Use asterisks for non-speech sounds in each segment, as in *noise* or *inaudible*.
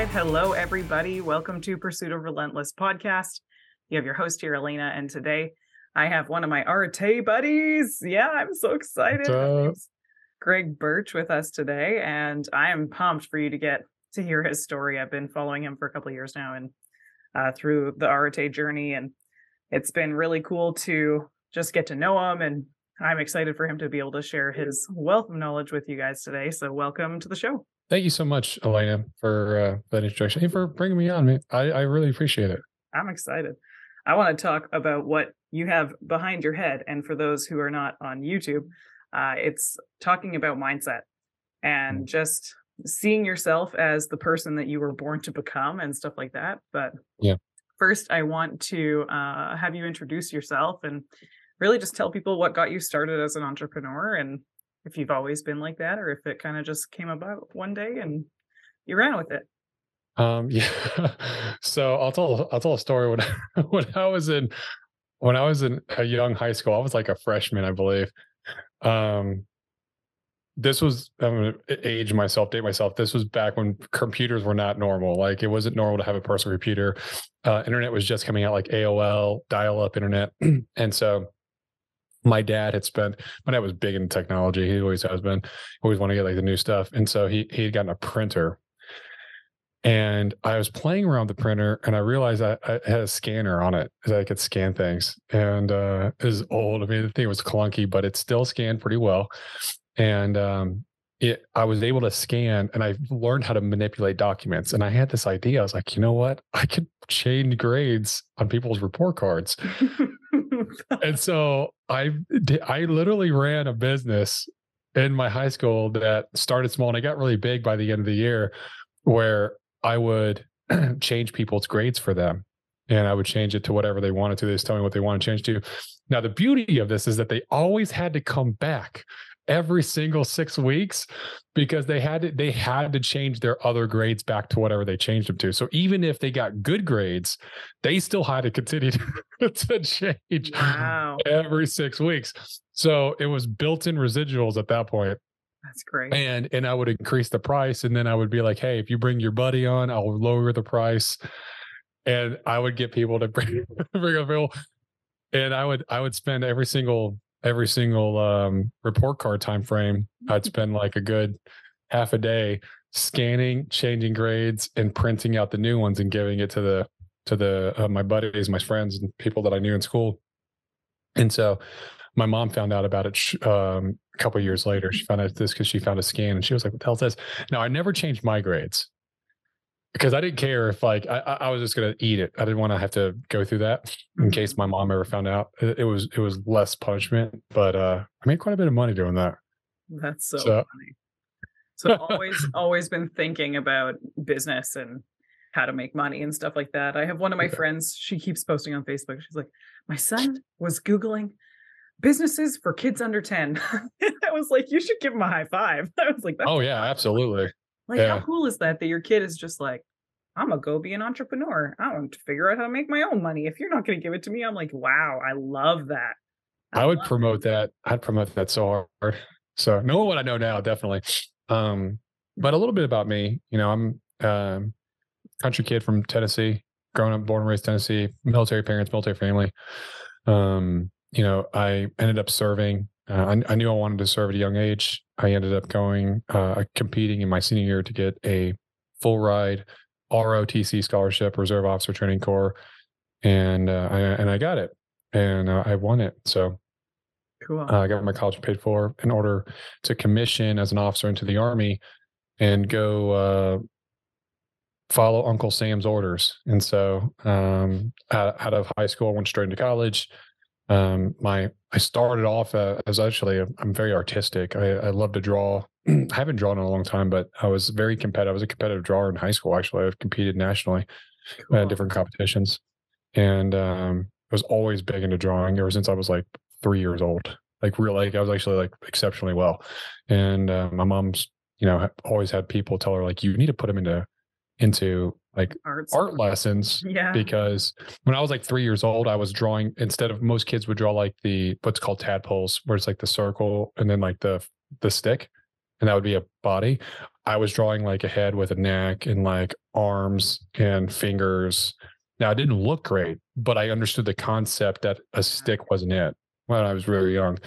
right. Hello, everybody. Welcome to Pursuit of Relentless podcast. You have your host here, Elena, and today I have one of my Arte buddies. Yeah, I'm so excited. Greg Birch with us today, and I am pumped for you to get to hear his story. I've been following him for a couple of years now, and uh, through the Arte journey, and it's been really cool to just get to know him. And I'm excited for him to be able to share his wealth of knowledge with you guys today. So, welcome to the show. Thank you so much, Elena, for uh, that introduction and for bringing me on. I, I really appreciate it. I'm excited. I want to talk about what you have behind your head. And for those who are not on YouTube, uh, it's talking about mindset and mm. just seeing yourself as the person that you were born to become and stuff like that. But yeah, first, I want to uh, have you introduce yourself and really just tell people what got you started as an entrepreneur and if you've always been like that or if it kind of just came about one day and you ran with it. Um, *laughs* yeah. so I'll tell I'll tell a story when I, *laughs* when I was in when I was in a young high school. I was like a freshman, I believe. Um, this was I'm gonna age myself, date myself. This was back when computers were not normal. Like it wasn't normal to have a personal computer. Uh, internet was just coming out, like AOL, dial-up internet, *clears throat* and so my dad had spent my dad was big in technology he always has been always want to get like the new stuff and so he he had gotten a printer and I was playing around the printer and I realized I, I had a scanner on it that I could scan things. And uh, it was old. I mean, the thing was clunky, but it still scanned pretty well. And um, it, I was able to scan and I learned how to manipulate documents. And I had this idea. I was like, you know what? *laughs* I could change grades on people's report cards. *laughs* and so I I literally ran a business in my high school that started small and I got really big by the end of the year where I would *clears throat* change people's grades for them and I would change it to whatever they wanted to. They just tell me what they want to change to. Now, the beauty of this is that they always had to come back every single six weeks because they had to they had to change their other grades back to whatever they changed them to. So even if they got good grades, they still had to continue to, *laughs* to change wow. every six weeks. So it was built-in residuals at that point. That's great. And and I would increase the price, and then I would be like, hey, if you bring your buddy on, I'll lower the price. And I would get people to bring *laughs* bring a bill. And I would I would spend every single every single um, report card time frame. I'd mm-hmm. spend like a good half a day scanning, changing grades, and printing out the new ones and giving it to the to the uh, my buddies, my friends, and people that I knew in school. And so my mom found out about it um, a couple years later. She found out this because she found a scan and she was like, "What the hell is this?" Now I never changed my grades because I didn't care if like I, I was just gonna eat it. I didn't want to have to go through that in case my mom ever found out. It, it, was it was less punishment, but uh, I made quite a bit of money doing that. That's so, so funny. So always *laughs* always been thinking about business and how to make money and stuff like that. I have one of my yeah. friends. She keeps posting on Facebook. She's like, "My son was googling businesses for kids under 10. *laughs* I was like, you should give him a high five. *laughs* I was like, oh, yeah, absolutely. Like, yeah. how cool is that that your kid is just like, I'm gonna go be an entrepreneur. I want to figure out how to make my own money. If you're not gonna give it to me, I'm like, wow, I love that. I, I would promote that. that. I'd promote that so hard. So knowing what I know now, definitely. Um, but a little bit about me, you know, I'm um country kid from Tennessee, growing up, born and raised Tennessee, military parents, military family. Um, you know, I ended up serving. Uh, I, I, knew I wanted to serve at a young age. I ended up going uh, competing in my senior year to get a full ride ROTC scholarship, Reserve Officer Training Corps, and uh, I, and I got it, and uh, I won it. So cool. Uh, I got my college paid for in order to commission as an officer into the Army and go uh, follow Uncle Sam's orders. And so um, out, out, of high school, I went straight into college um, my I started off uh, as actually I'm very artistic. I, I love to draw. *clears throat* I haven't drawn in a long time, but I was very competitive. I was a competitive drawer in high school. Actually, I've competed nationally cool. at different competitions, and um, I was always big into drawing ever since I was like three years old. Like real, like I was actually like exceptionally well. And uh, my mom's, you know, always had people tell her like, you need to put them into into like Arts. art lessons yeah because when i was like three years old i was drawing instead of most kids would draw like the what's called tadpoles where it's like the circle and then like the the stick and that would be a body i was drawing like a head with a neck and like arms and fingers. Now, it didn't look great, but I understood the concept that a mm-hmm. stick wasn't it when I was really young.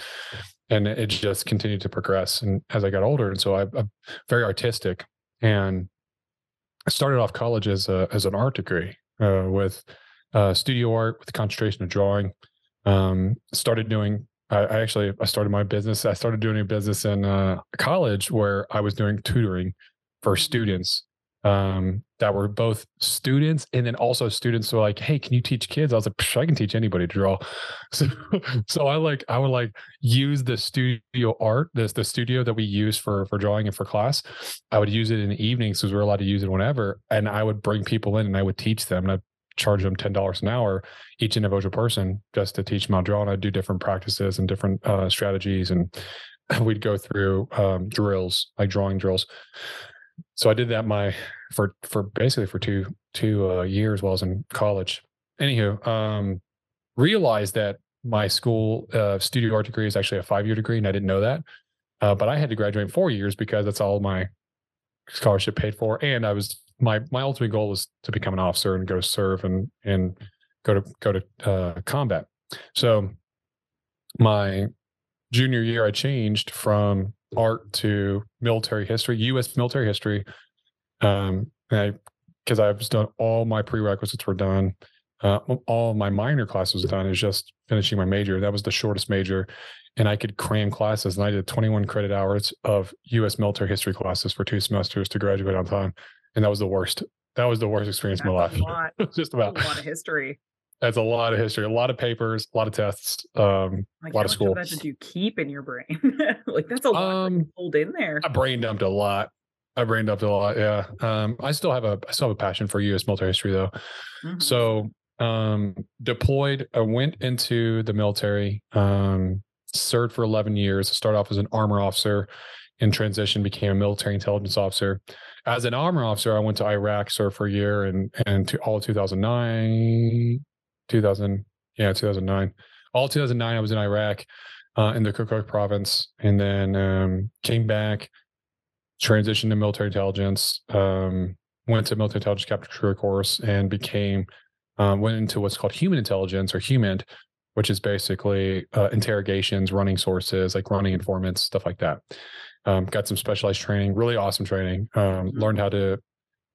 And it just continued to progress. And as I got older, and so I, I'm very artistic. And I started off college as a, as an art degree uh, with uh, studio art with concentration of drawing. Um, started doing I, I, actually I started my business. I started doing a business in uh, college where I was doing tutoring for students um, that were both students and then also students were like, "Hey, can you teach kids?" I was like, "I can teach anybody to draw." *laughs* So, so I like I would like use the studio art, this the studio that we use for for drawing and for class. I would use it in the evenings because we are allowed to use it whenever, and I would bring people in and I would teach them. And I charge them ten dollars an hour each individual person just to teach them how to draw. And I'd do different practices and different uh, strategies, and *laughs* we'd go through um, drills like drawing drills. So I did that my for for basically for two two uh, years while I was in college. Anywho, um, realized that my school uh, studio art degree is actually a five year degree, and I didn't know that. Uh, but I had to graduate in four years because that's all my scholarship paid for, and I was my my ultimate goal was to become an officer and go serve and and go to go to uh, combat. So my junior year, I changed from art to military history, U.S. military history. Um, I because I was done all my prerequisites were done. Uh, all my minor class was done. Is just finishing my major. That was the shortest major, and I could cram classes. And I did 21 credit hours of U.S. military history classes for two semesters to graduate on time and that was the worst. That was the worst experience That's of my life. Lot, *laughs* just about a lot of history. That's a lot of history, a lot of papers, a lot of tests, um, like a lot of school. How did you keep in your brain? *laughs* like that's a lot um, hold in there. I brain dumped a lot. I brain dumped a lot. Yeah. Um, I still have a I still have a passion for U.S. military history though. Mm-hmm. So um, deployed. I went into the military. Um, served for 11 years. Started off as an armor officer, in transition became a military intelligence officer as an armor officer, I went to Iraq, served for a year, and and to all of 2009, 2000, yeah, 2009, all 2009, I was in Iraq, uh, in the Kirkuk province, and then um, came back, transitioned to military intelligence, um, went to military intelligence captains career course, and became um, went into what's called human intelligence or HUMINT, which is basically uh, interrogations, running sources, like running informants, stuff like that um, got some specialized training, really awesome training. Um, mm-hmm. Learned how to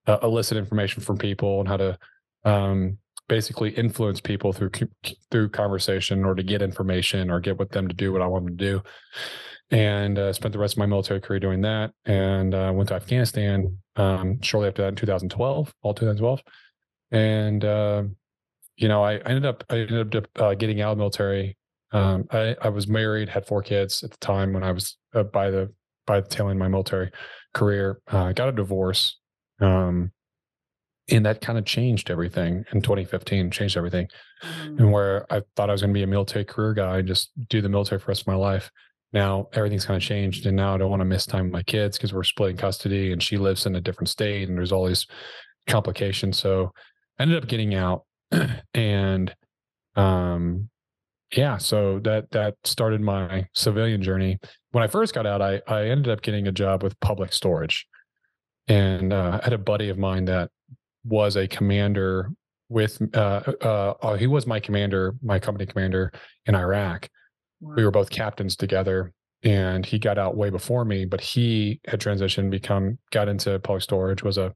uh, elicit information from people and how to um, basically influence people through through conversation or to get information or get with them to do what I want them to do. And uh, spent the rest of my military career doing that, and uh, went to Afghanistan um, shortly after that in 2012, all 2012. And uh, you know, I, I ended up I ended up uh, getting out of the military um, I, I was married, had four kids at the time when I was uh, by the by the tail end of my military career. Uh, I got a divorce. Um, and that kind of changed everything in 2015, changed everything. Mm-hmm. And where I thought I was going to be a military career guy, and just do the military for the rest of my life. Now everything's kind of changed. And now I don't want to miss time with my kids because we're splitting custody and she lives in a different state and there's all these complications. So I ended up getting out *clears throat* and um yeah so that that started my civilian journey when i first got out i i ended up getting a job with public storage and uh, i had a buddy of mine that was a commander with uh, uh, uh he was my commander my company commander in iraq wow. we were both captains together and he got out way before me but he had transitioned become got into public storage was a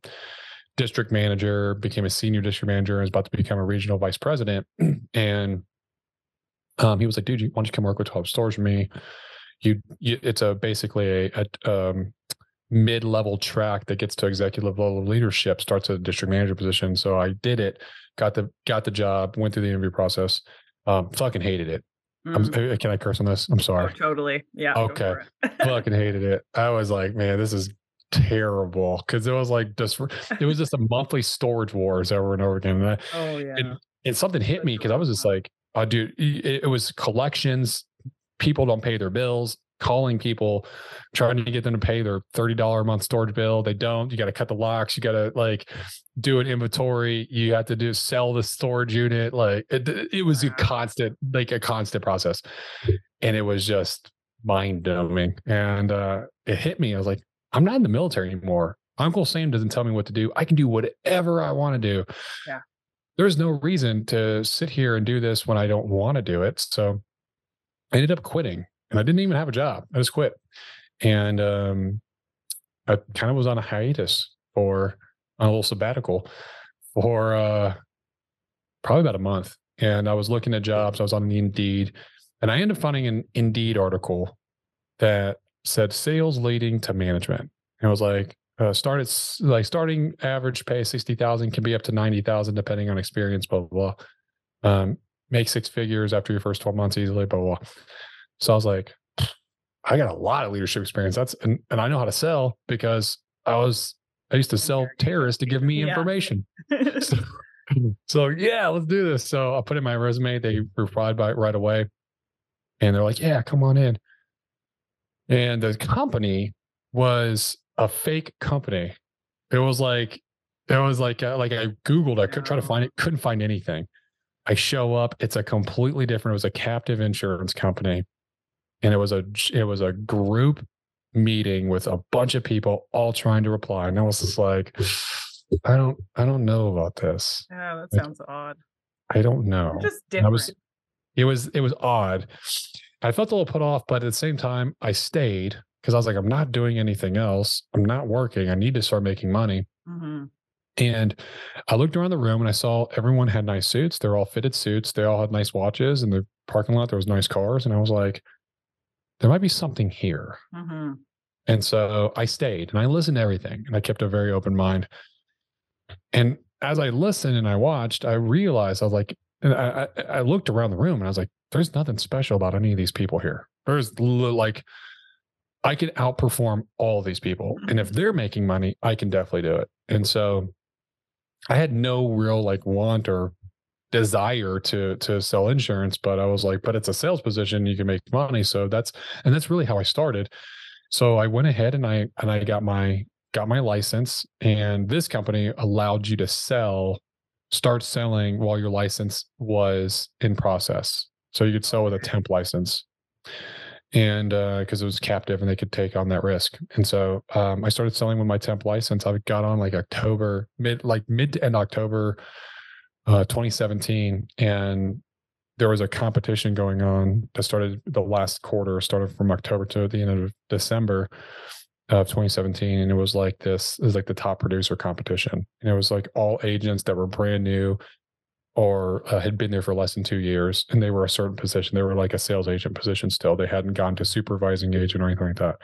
district manager became a senior district manager and was about to become a regional vice president *clears throat* and um, he was like, dude, why don't you come work with 12 stores for me? You, you it's a basically a, a um, mid-level track that gets to executive level leadership starts at a district manager position. So I did it, got the got the job, went through the interview process, um, fucking hated it. Mm. can I curse on this? I'm oh, sorry. Oh, totally. Yeah. Okay. *laughs* fucking hated it. I was like, man, this is terrible because it was like just it was just a monthly storage wars over and over again. And I, oh yeah. And, and something hit me because I was just like, uh, dude, it, it was collections. People don't pay their bills calling people trying to get them to pay their $30 a month storage bill. They don't. You got to cut the locks. You got to like do an inventory. You have to do sell the storage unit. Like it, it was a constant like a constant process. And it was just mind numbing and uh it hit me. I was like i'm not in the military anymore. Uncle Sam doesn't tell me what to do. I can do whatever I want to do. Yeah. There's no reason to sit here and do this when I don't want to do it. So I ended up quitting and I didn't even have a job. I just quit. And um, I kind of was on a hiatus for on a little sabbatical for uh, probably about a month. And I was looking at jobs. I was on the Indeed, and I ended up finding an Indeed article that said sales leading to management. And I was like, uh, started like starting average pay sixty thousand can be up to ninety thousand depending on experience. Blah blah. blah. Um, make six figures after your first twelve months easily. Blah blah. blah. So I was like, I got a lot of leadership experience. That's and, and I know how to sell because I was I used to sell terrorists to give me *laughs* Yeah. information. *laughs* so, so yeah, let's do this. So I put in my resume. They replied by right away, and they're like, "Yeah, come on in." And the company was a fake company. It was like it was like uh, like I googled. I could try to find it. Couldn't find anything. I show up. It's a completely different. It was a captive insurance company, and it was a it was a group meeting with a bunch of people all trying to reply. And I was just like, I don't I don't know about this. yeah, that Like, sounds odd. I don't know. Just I was it was it was odd. I felt a little put off, but at the same time, I stayed because I was like, I'm not doing anything else. I'm not working. I need to start making money. Mhm. And I looked around the room and I saw everyone had nice suits. They're all fitted suits. They all had nice watches. In the parking lot, there was nice cars. And I was like, there might be something here. Mhm. And so I stayed and I listened to everything and I kept a very open mind. And as I listened and I watched, I realized I was like, and I, I, I looked around the room and I was like, there's nothing special about any of these people here. There's like, I can outperform all these people. And if they're making money, I can definitely do it. And so I had no real like want or desire to to sell insurance, but I was like, but it's a sales position, you can make money. So that's and that's really how I started. So I went ahead and I and I got my got my license and this company allowed you to sell start selling while your license was in process. So you could sell with a temp license. And uh because it was captive and they could take on that risk. And so um I started selling with my temp license. I got on like October, mid like mid to end October uh 2017 and there was a competition going on that started the last quarter started from october to the end of december of 2017 and it was like this it was like the top producer competition and it was like all agents that were brand new or uh, had been there for less than two years and they were a certain position they were like a sales agent position still they hadn't gone to supervising agent or anything like that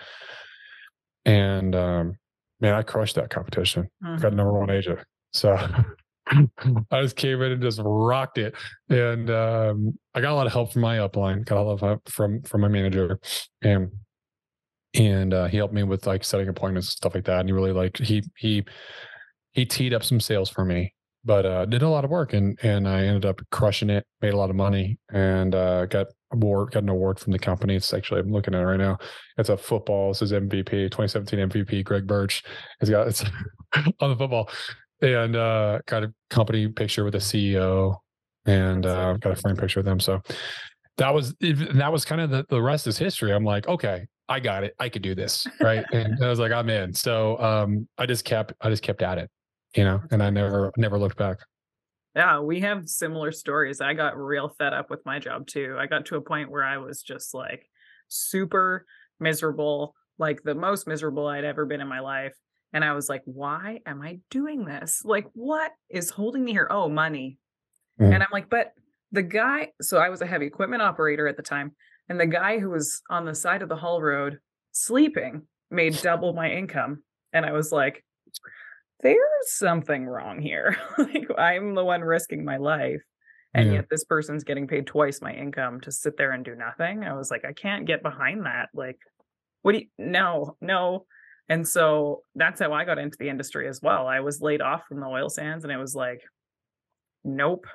and um man i crushed that competition Mhm. got number one agent. So *laughs* *laughs* I just came in and just rocked it. And um, I got a lot of help from my upline, got a lot of help from from my manager. And and uh, he helped me with like setting appointments and stuff like that. And he really like he he he teed up some sales for me, but uh did a lot of work and and I ended up crushing it, made a lot of money and uh got award got an award from the company. It's actually I'm looking at it right now. It's a football. This is MVP, 2017 MVP, Greg Birch. It's got *laughs* it's on the football and uh got a company picture with the CEO and uh got a frame picture of them. So that was that was kind of the, the rest is history. I'm like, okay, I got it. I could do this. Right. *laughs* and I was like, I'm in. So um I just kept I just kept at it, you know, and I never never looked back. Yeah, we have similar stories. I got real fed up with my job too. I got to a point where I was just like super miserable, like the most miserable I'd ever been in my life. And I was like, why am I doing this? Like, what is holding me here? Oh, money. Mhm. And I'm like, but the guy, so I was a heavy equipment operator at the time, and the guy who was on the side of the haul road sleeping made double my income. And I was like, there's something wrong here. *laughs* like, I'm the one risking my life. And Yeah. yet this person's getting paid twice my income to sit there and do nothing. I was like, I can't get behind that. Like, what do you, no, no. And so that's how I got into the industry as well. I was laid off from the oil sands and it was like, nope.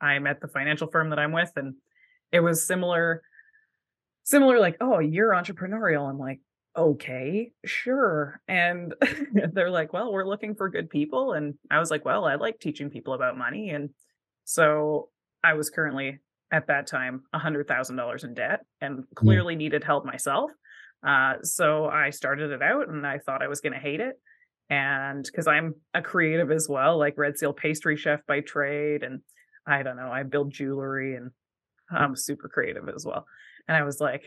I'm at the financial firm that I'm with. And it was similar, similar, like, oh, you're entrepreneurial. I'm like, okay, sure. And *laughs* they're like, well, we're looking for good people. And I was like, well, I like teaching people about money. And so I was currently at that time $100,000 in debt and hmm. clearly needed help myself. Uh, so I started it out and I thought I was going to hate it. And because I'm a creative as well, like Red Seal pastry chef by trade. And I don't know, I build jewelry and I'm super creative as well. And I was like,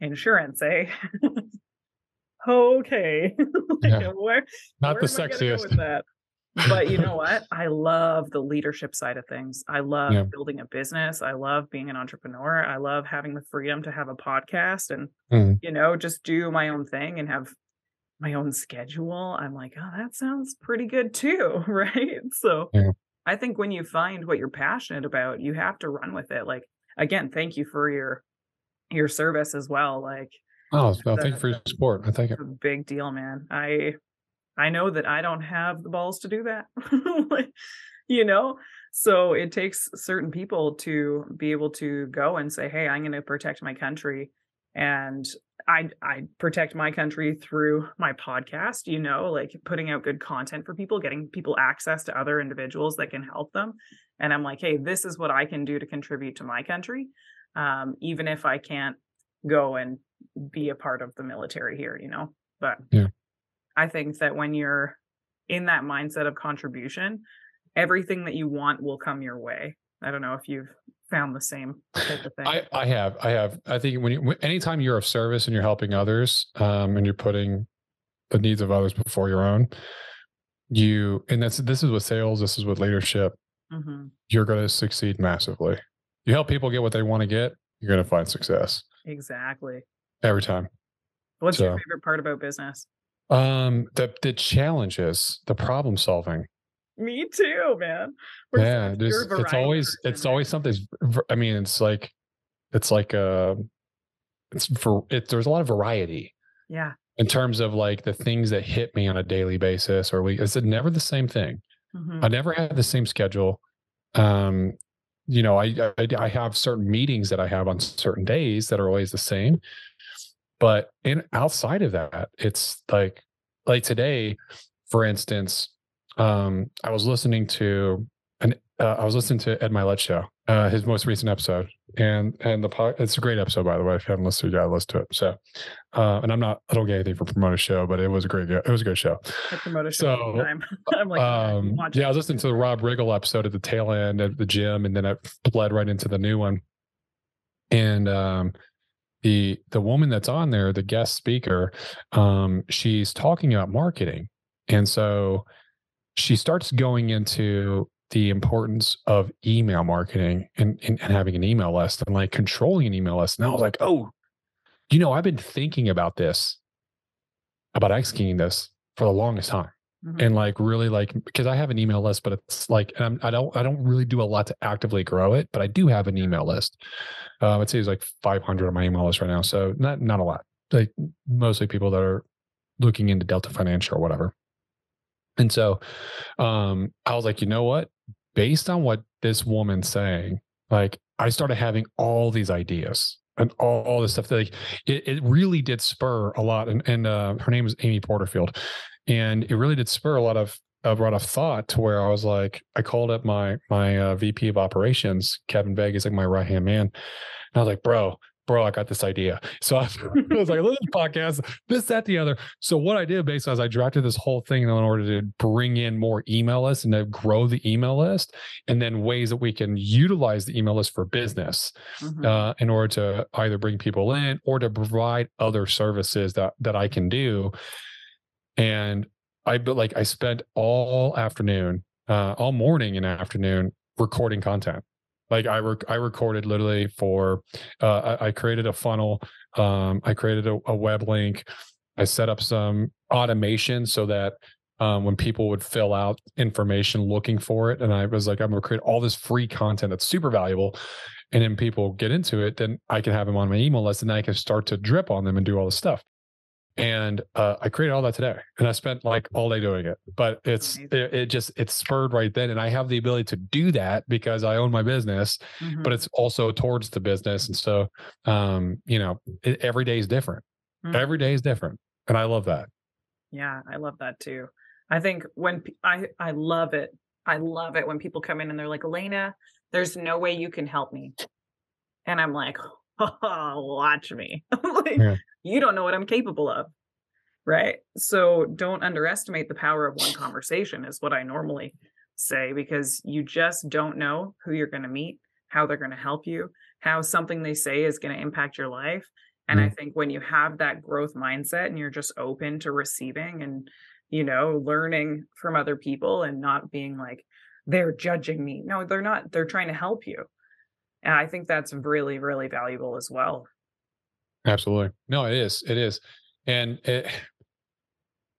insurance, eh? *laughs* okay. *laughs* like, Yeah. where, Not where the am I go sexiest. But you know what? *laughs* I love the leadership side of things. I love Yeah. building a business. I love being an entrepreneur. I love having the freedom to have a podcast and, Mhm. you know, just do my own thing and have my own schedule. I'm like, oh, that sounds pretty good too. *laughs* Right. So Yeah. I think when you find what you're passionate about, you have to run with it. Like, again, thank you for your your service as well. Like Oh, well, thank you for your support. I thank you. a big deal, man. I I know that I don't have the balls to do that. *laughs* you know, so it takes certain people to be able to go and say, "Hey, I'm going to protect my country." And I I protect my country through my podcast, you know, like putting out good content for people, getting people access to other individuals that can help them. And I'm like, "Hey, this is what I can do to contribute to my country." Um even if I can't go and be a part of the military here, you know. But Yeah. I think that when you're in that mindset of contribution, everything that you want will come your way. I don't know if you've found the same type of thing. I, I have, I have. I think when you, anytime you're of service and you're helping others, um, and you're putting the needs of others before your own, you, and that's this is with sales, this is with leadership. Mhm. You're going to succeed massively. You help people get what they want to get, you're going to find success Exactly. every time. What's your favorite part about business? Um, the the challenges, the problem solving. Me too, man. We're yeah, it's always it's always something. I mean, it's like it's like uh it's for it. There's a lot of variety. yeah. in terms of like the things that hit me on a daily basis or week. It's never the same thing. Mhm. I never have the same schedule. Um, you know, I, I I have certain meetings that I have on certain days that are always the same. But in outside of that, it's like like today, for instance, um, I was listening to an uh, I was listening to Ed Mylett show, uh, his most recent episode, and and the po- it's a great episode by the way. If you haven't listened, you gotta listen to it. So, uh, and I'm not I don't get anything for promote a show, but it was a great it was a good show. I promote a show So, time. *laughs* I'm like, Um, yeah, I was listening to the Rob Riggle episode at the tail end at the gym, and then I bled right into the new one. And um, the the woman that's on there, the guest speaker, um, she's talking about marketing, and so she starts going into the importance of email marketing and, and, and having an email list and like controlling an email list. And I was like, oh, you know, I've been thinking about this, about executing this for the longest time Mhm. and like really like because I have an email list, but it's like and I'm, I don't I don't really do a lot to actively grow it, but I do have an email list. Uh, I'd say it's like 500 on my email list right now, so not not a lot. Like mostly people that are looking into Delta Financial or whatever. And so, um, I was like, you know what? Based on what this woman's saying, like I started having all these ideas and all, all this stuff. That, like it, it really did spur a lot. And and uh, her name is Amy Porterfield and it really did spur a lot of a lot of thought to where I was like, I called up my my uh, VP of operations, Kevin Begg, is like my right hand man, and I was like, bro, bro, I got this idea. So I, *laughs* I was like, listen, podcast, this, that, the other. So what I did basically is I drafted this whole thing in order to bring in more email lists and to grow the email list, and then ways that we can utilize the email list for business Mhm. uh, in order to either bring people in or to provide other services that that I can do. And I but like I spent all afternoon, uh, all morning and afternoon recording content. Like I rec- I recorded literally for uh, I, I created a funnel, um, I created a, a web link, I set up some automation so that um, when people would fill out information looking for it, and I was like, I'm gonna create all this free content that's super valuable and then people get into it, then I can have them on my email list and I can start to drip on them and do all the stuff. And uh, I created all that today and I spent like all day doing it, but it's, it, it just, it's spurred right then. And I have the ability to do that because I own my business, Mhm. but it's also towards the business. And so, um, you know, it, every day is different. Mhm. Every day is different. And I love that. Yeah, I love that too. I think when I I love it. I love it when people come in and they're like, "Elena, there's no way you can help me." And I'm like, *laughs* "Watch me." *laughs* like, Yeah. you don't know what I'm capable of. right? So don't underestimate the power of one conversation, is what I normally say, because you just don't know who you're going to meet, how they're going to help you, how something they say is going to impact your life. And mm-hmm. I think when you have that growth mindset and you're just open to receiving and, you know, learning from other people and not being like, they're judging me. No, they're not. They're trying to help you. And I think that's really, really valuable as well. Absolutely. No, it is. It is. And it,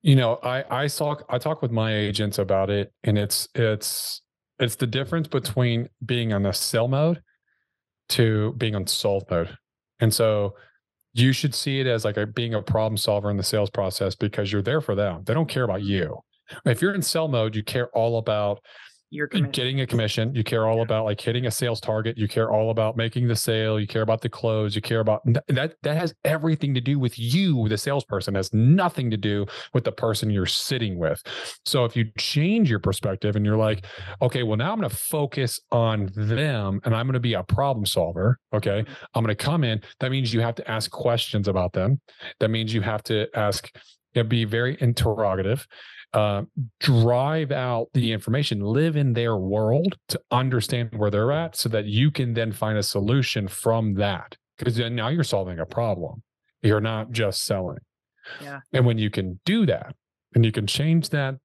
you know, I I talk I talk with my agents about it, and it's it's it's the difference between being on a sell mode to being on solve mode. And so you should see it as like a being a problem solver in the sales process because you're there for them. They don't care about you. If you're in sell mode, you care all about you're getting a commission. You care all yeah. about like hitting a sales target. You care all about making the sale. You care about the close. You care about that. That has everything to do with you, the salesperson. Has nothing to do with the person you're sitting with. So if you change your perspective and you're like, okay, well now I'm going to focus on them and I'm going to be a problem solver. Okay, mm-hmm. I'm going to come in. That means you have to ask questions about them. That means you have to ask be very interrogative uh, drive out the information, live in their world to understand where they're at so that you can then find a solution from that. Because then now you're solving a problem. You're not just selling. Yeah. And when you can do that and you can change that,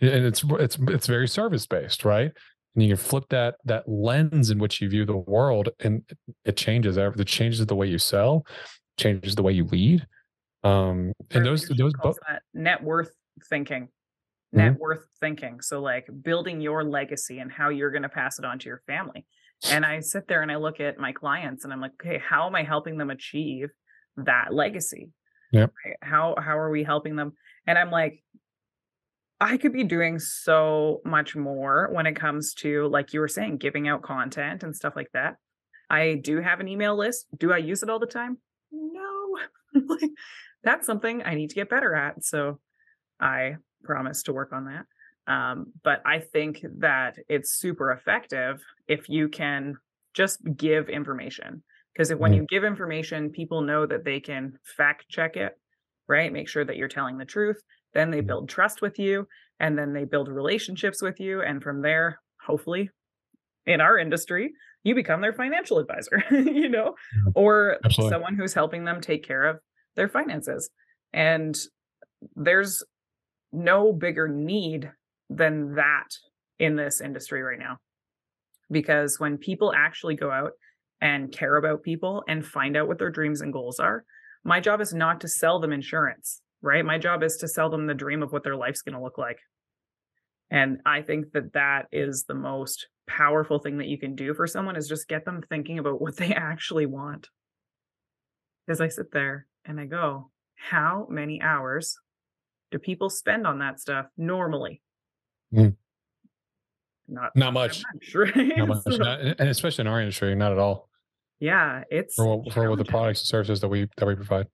and it's it's it's very service based, right? And you can flip that that lens in which you view the world, and it changes everything. It changes the way you sell, changes the way you lead. Um, and those those both net worth thinking net mm-hmm. worth thinking. So, like building your legacy and how you're going to pass it on to your family. And I sit there and I look at my clients and I'm like, okay, how am I helping them achieve that legacy? Yeah. Right? How how are we helping them? And I'm like, I could be doing so much more when it comes to, like you were saying, giving out content and stuff like that. I do have an email list. Do I use it all the time? No. *laughs* like that's something I need to get better at. So I promise to work on that. Um, but I think that it's super effective if you can just give information. Because when you give information, people know that they can fact check it, right? Make sure that you're telling the truth. Then they mm-hmm. build trust with you, and then they build relationships with you. And from there, hopefully, in our industry, you become their financial advisor, *laughs* you know, or Absolutely. someone who's helping them take care of their finances. And there's no bigger need than that in this industry right now. Because when people actually go out and care about people and find out what their dreams and goals are, my job is not to sell them insurance, right? My job is to sell them the dream of what their life's going to look like. And I think that that is the most powerful thing that you can do for someone is just get them thinking about what they *laughs* actually want. Because I sit there and I go, how many hours do people spend on that stuff normally? Mm. Not not much, much *laughs* right? Not much. not, and especially in our industry, not at all. Yeah, it's for, for the products and services that we that we provide.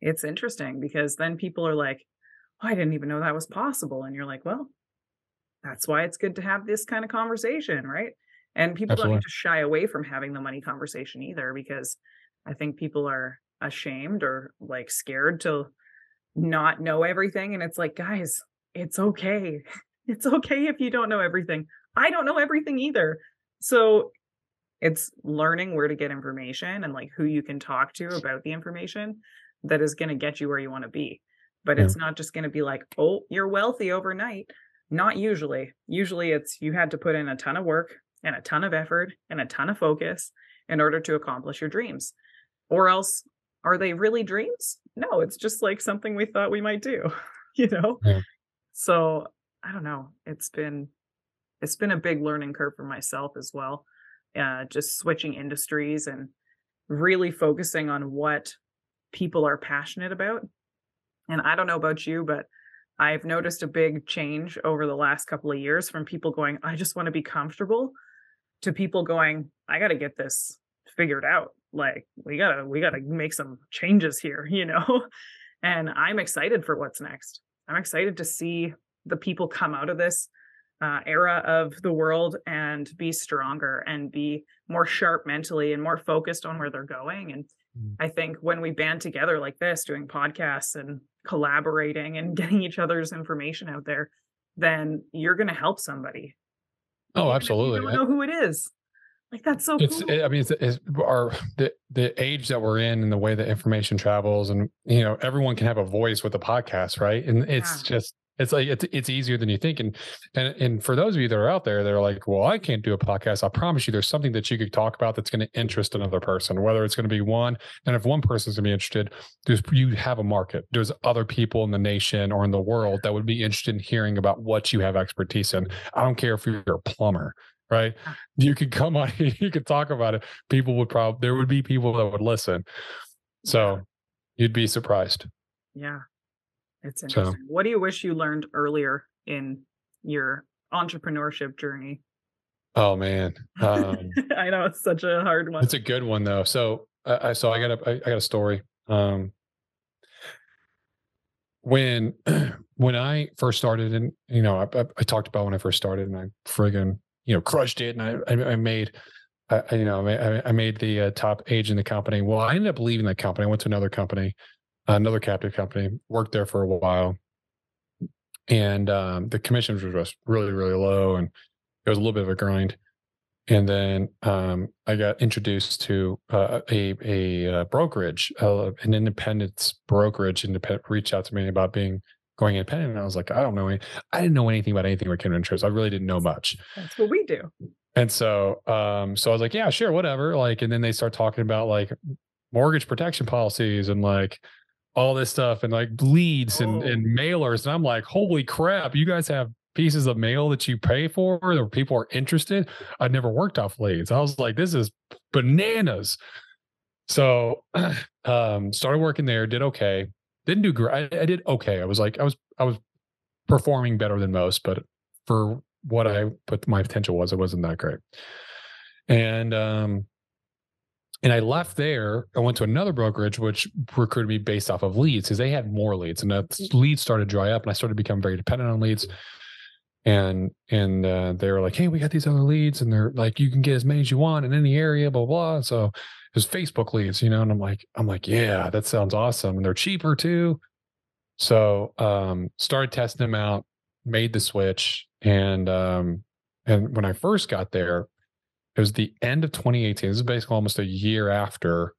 It's interesting because then people are like, oh, "I didn't even know that was possible," and you're like, "Well, that's why it's good to have this kind of conversation, right?" And people Absolutely. don't need to shy away from having the money conversation either, because I think people are ashamed or like scared to not know everything. And it's like, guys, it's okay. *laughs* It's okay if you don't know everything. I don't know everything either. So it's learning where to get information and like who you can talk to about the information that is going to get you where you want to be. But yeah. it's not just going to be like, oh, you're wealthy overnight. Not usually. Usually it's you had to put in a ton of work and a ton of effort and a ton of focus in order to accomplish your dreams. Or else are they really dreams? No, it's just like something we thought we might do, *laughs* you know? Yeah. So I don't know. It's been it's been a big learning curve for myself as well. Uh, just switching industries and really focusing on what people are passionate about. And I don't know about you, but I've noticed a big change over the last couple of years from people going, I just want to be comfortable to people going, I got to get this figured out like we gotta we gotta make some changes here *laughs* you know and i'm excited for what's next i'm excited to see the people come out of this uh, era of the world and be stronger and be more sharp mentally and more focused on where they're going and mm. I think when we band together like this, doing podcasts and collaborating and *laughs* getting each other's information out there, then you're going to help somebody. Oh, absolutely. you don't know who it is. Like that's so. It's. Cool. I mean, it's, it's our the the age that we're in and the way that information travels, and you know, everyone can have a voice with a podcast, right? And it's yeah. just it's like it's it's easier than you think. And and and for those of you that are out there, they're like, well, I can't do a podcast. I promise you, there's something that you could talk about that's going to interest another person. Whether it's going to be one, and if one person's going to be interested, there's you have a market. There's other people in the nation or in the world that would be interested in hearing about what you have expertise in. I don't care if you're a plumber right? You could come on, *laughs* you could talk about it. People would probably there would be people that would listen. So you'd be surprised. Yeah. It's interesting. So, what do you wish you learned earlier in your entrepreneurship journey? Oh man. Um, *laughs* I know it's such a hard one. It's a good one though. So I so I got a I, I got a story. Um when *clears throat* when I first started and you know I, I, talked about when I first started and I friggin' you know crushed it and I I, made I, you know I, made the uh, top age in the company. Well, I ended up leaving the company. I went to another company, another captive company. Worked there for a while, and um, the commissions were just really really low, and it was a little bit of a grind. And then um, I got introduced to uh, a a, uh, brokerage, uh, an independence brokerage. Independent reached out to me about being going independent. And I was like, I don't know. Any, I didn't know anything about anything with kindred interest. I really didn't know much. That's what we do. And so, um, so I was like, yeah, sure, whatever. Like, and then they start talking about like mortgage protection policies and like all this stuff and like leads oh. and, and mailers. And I'm like, holy crap, you guys have pieces of mail that you pay for or people are interested. I'd never worked off leads. I was like, this is bananas. So *clears throat* um started working there, did okay. Didn't do great. I, I, did okay. I was like, I was, I was performing better than most, but for what I put my potential was, it wasn't that great. And, um, and I left there. I went to another brokerage, which recruited me based off of leads because they had more leads, and the leads started to dry up, and I started to become very dependent on leads. And and uh, they were like, "Hey, we got these other leads, and they're like, you can get as many as you want in any area, blah blah." So his Facebook leads, you know, and I'm like, I'm like, yeah, that sounds awesome. And they're cheaper too. So um started testing them out, made the switch. And um and when I first got there, it was the end of 2018. This is basically almost a year after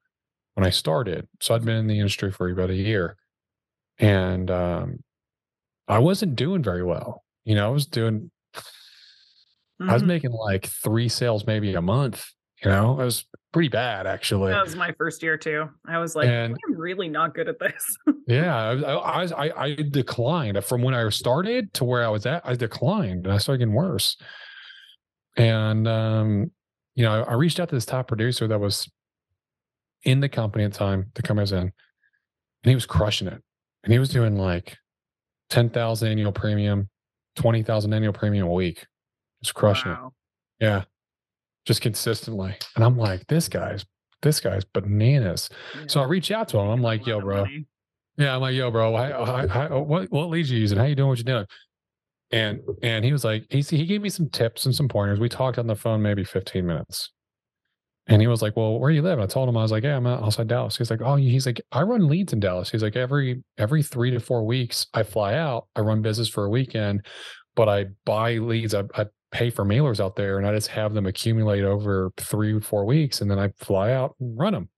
when I started. So I'd been in the industry for about a year. And um I wasn't doing very well. You know, I was doing mm-hmm. I was mm-hmm. making like three sales maybe a month you know, it was pretty bad actually. That was my first year too. I was like, and, I'm really not good at this. *laughs* yeah, I, I, I declined from when I started to where I was at. I declined, and I started getting worse. And um, you know, I reached out to this top producer that was in the company at the time. The company was in, and he was crushing it. And he was doing like ten thousand annual premium, twenty thousand annual premium a week. Just crushing wow. it. Yeah just consistently. And I'm like, this guy's this guy's bananas. Yeah. So I reach out to him. I'm like, yo, bro. Yeah, I'm like, yo, bro. How, how, what what leads you using? How you doing? What you doing? And and he was like, he he gave me some tips and some pointers. We talked on the phone maybe 15 minutes. And he was like, "Well, where do you live?" And I told him I was like, "Yeah, I'm outside Dallas." He's like, "Oh, he's like, I run leads in Dallas." He's like, "Every every three to four weeks, I fly out. I run business for a weekend, but I buy leads. I, I pay for mailers out there and I just have them accumulate over three, four weeks. And then I fly out and run them.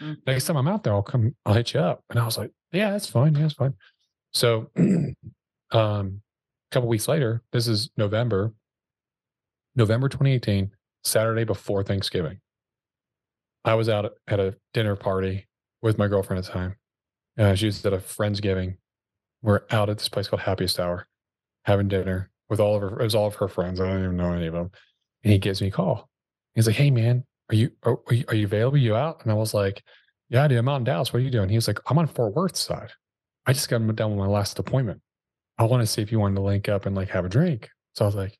Mm-hmm. Next time I'm out there, I'll come, I'll hit you up. And I was like, yeah, that's fine. Yeah, that's fine. So, *clears throat* um, a couple weeks later, this is November, November 2018, Saturday before Thanksgiving. I was out at a dinner party with my girlfriend at the time. Uh, she was at a Friendsgiving. We're out at this place called Happiest Hour having dinner with all of her, it was all of her friends. I don't even know any of them. And he gives me a call. He's like, Hey man, are you, are, are you, available? Are you out? And I was like, yeah, dude, I'm out in Dallas. What are you doing? He was like, I'm on Fort Worth side. I just got done with my last appointment. I want to see if you wanted to link up and like have a drink. So I was like,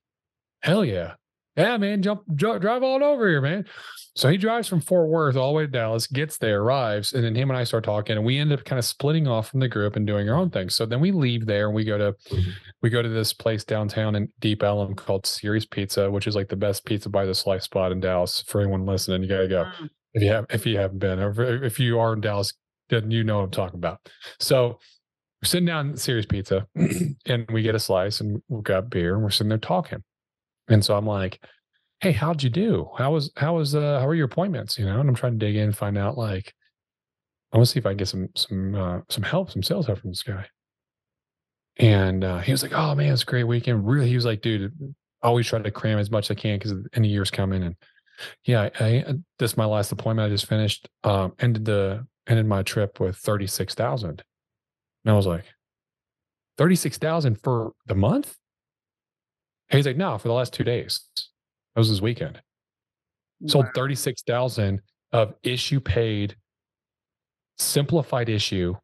hell yeah yeah, man, jump, drive on over here, man. So he drives from Fort Worth all the way to Dallas, gets there, arrives, and then him and I start talking, and we end up kind of splitting off from the group and doing our own thing. So then we leave there and we go to we go to this place downtown in Deep Ellum called Serious Pizza, which is like the best pizza by the slice spot in Dallas. For anyone listening, you gotta go. Mm. If you have, if you haven't been, or if you are in Dallas, then you know what I'm talking about. So we're sitting down at Serious Pizza, *clears throat* and we get a slice, and we've got beer, and we're sitting there talking. And so I'm like, "Hey, how'd you do? How was how was uh how were your appointments? You know?" And I'm trying to dig in find out like, I want to see if I can get some some uh, some help, some sales help from this guy. And uh, he was like, "Oh man, it's a great weekend." Really, he was like, "Dude, always try to cram as much as I can because the end of year's coming." And yeah, I, I this is my last appointment. I just finished. Um, ended the ended my trip with thirty six thousand, and I was like, thirty six thousand for the month. And he's like, no, for the last two days. That was his weekend. Sold thirty six thousand of issue paid, simplified issue,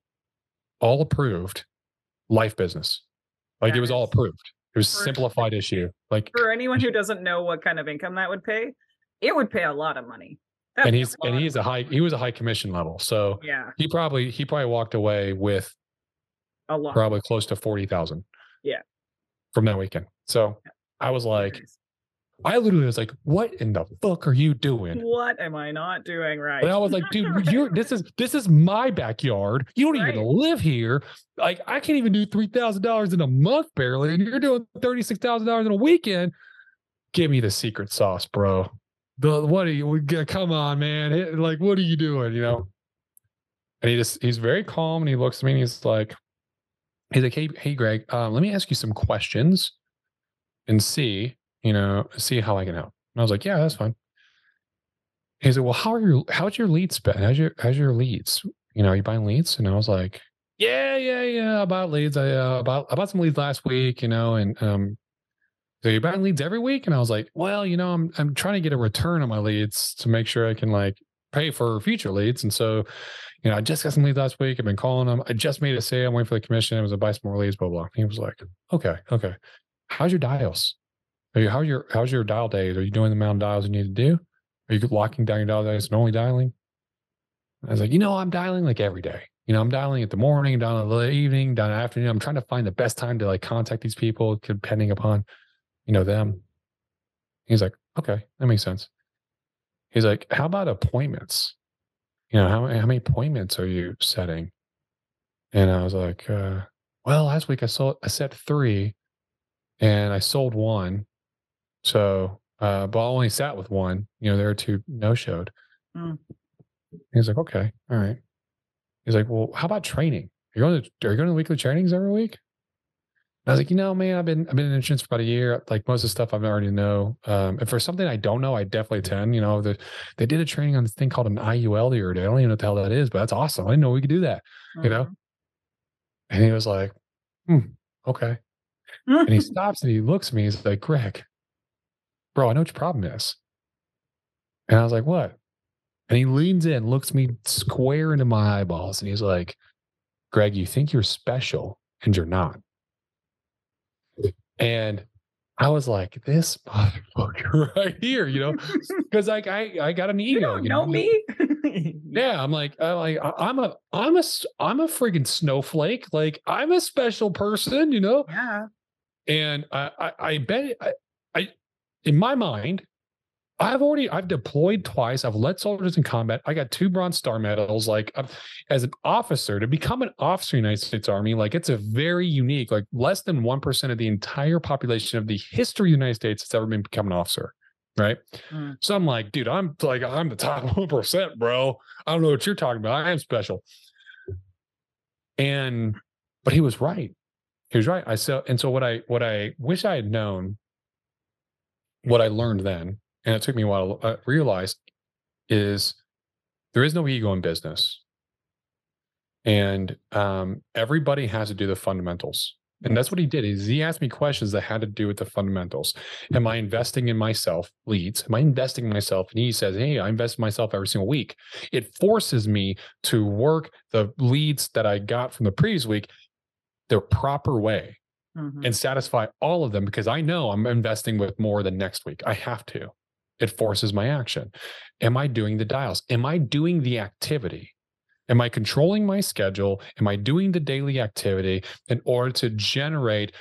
all approved life business. Like it was all approved. It was simplified issue. Like for anyone who doesn't know what kind of income that would pay, it would pay a lot of money. That'd and he's and he's a high he was a high commission level. So yeah, he probably he probably walked away with a lot, probably close to forty thousand. Yeah, from that weekend. So I was like, I literally was like, "What in the fuck are you doing? What am I not doing right?" And I was *laughs* like, "Dude, you're this is this is my backyard. You don't right. even live here. Like, I can't even do three thousand dollars in a month barely, and you're doing thirty six thousand dollars in a weekend. Give me the secret sauce, bro. The what are you? Come on, man. Like, what are you doing? You know?" And he just he's very calm, and he looks at me, and he's like, "He's like, hey, hey, Greg, um, let me ask you some questions, and see." you know, see how I can help. And I was like, yeah, that's fine. He said, well, how are your, how's your leads been? How's your, how's your leads? You know, are you buying leads? And I was like, yeah, yeah, yeah, about leads. I, uh, I bought some leads last week, you know, and, um, so you're buying leads every week? And I was like, well, you know, I'm, I'm trying to get a return on my leads to make sure I can like pay for future leads. And so, you know, I just got some leads last week. I've been calling them. I just made a sale. I'm waiting for the commission. It was a buy some more leads, blah, blah. He was like, okay, okay. How's your dials? Are you, how your how's your dial days? Are you doing the amount of dials you need to do? Are you locking down your dial days and only dialing? I was like, you know, I'm dialing like every day. You know, I'm dialing at the morning, down in the evening, down afternoon. I'm trying to find the best time to like contact these people, depending upon, you know, them. He's like, okay, that makes sense. He's like, how about appointments? You know, how, how many appointments are you setting? And I was like, uh, well, last week I saw I set three and I sold one so, uh, but I only sat with one. You know, there are two no showed. Mm. He's like, okay, all right. He's like, well, how about training? Are you going to are you going to weekly trainings every week? And I was like, you know, man, I've been I've been in insurance for about a year. Like most of the stuff I've already know. Um, and for something I don't know, I definitely attend. You know, the, they did a training on this thing called an IUL the other day. I don't even know what the hell that is, but that's awesome. I didn't know we could do that. Mm-hmm. You know. Mm-hmm. And he was like, hmm, okay. And he *laughs* stops and he looks at me. He's like, Greg, bro, I know what your problem is. And I was like, what? And he leans in, looks me square into my eyeballs, and he's like, Greg, you think you're special and you're not. And I was like, this motherfucker *laughs* right here, you know, *laughs* because like I, I got an ego. You, you know, know me. yeah, I'm like, I'm like, I'm a, I'm a, I'm a friggin' snowflake. Like I'm a special person, you know. Yeah. And I, I, I bet, I, I, in my mind, I've already I've deployed twice. I've led soldiers in combat. I got two Bronze Star medals. Like uh, as an officer, to become an officer in the United States Army, like it's a very unique. Like less than one percent of the entire population of the history of the United States has ever been become an officer. Right. Mm. So I'm like, dude, I'm like I'm the top *laughs* one percent, bro. I don't know what you're talking about. I am special. And but he was right. He was right. I so and so what I what I wish I had known what I learned then, and it took me a while to uh, realize, is there is no ego in business, and um, everybody has to do the fundamentals. And that's what he did. Is he asked me questions that had to do with the fundamentals. Am I investing in myself? Leads. Am I investing in myself? And he says, Hey, I invest in myself every single week. It forces me to work the leads that I got from the previous week the proper way mm-hmm. and satisfy all of them because I know I'm investing with more than next week. I have to. It forces my action. Am I doing the dials? Am I doing the activity? Am I controlling my schedule? Am I doing the daily activity in order to generate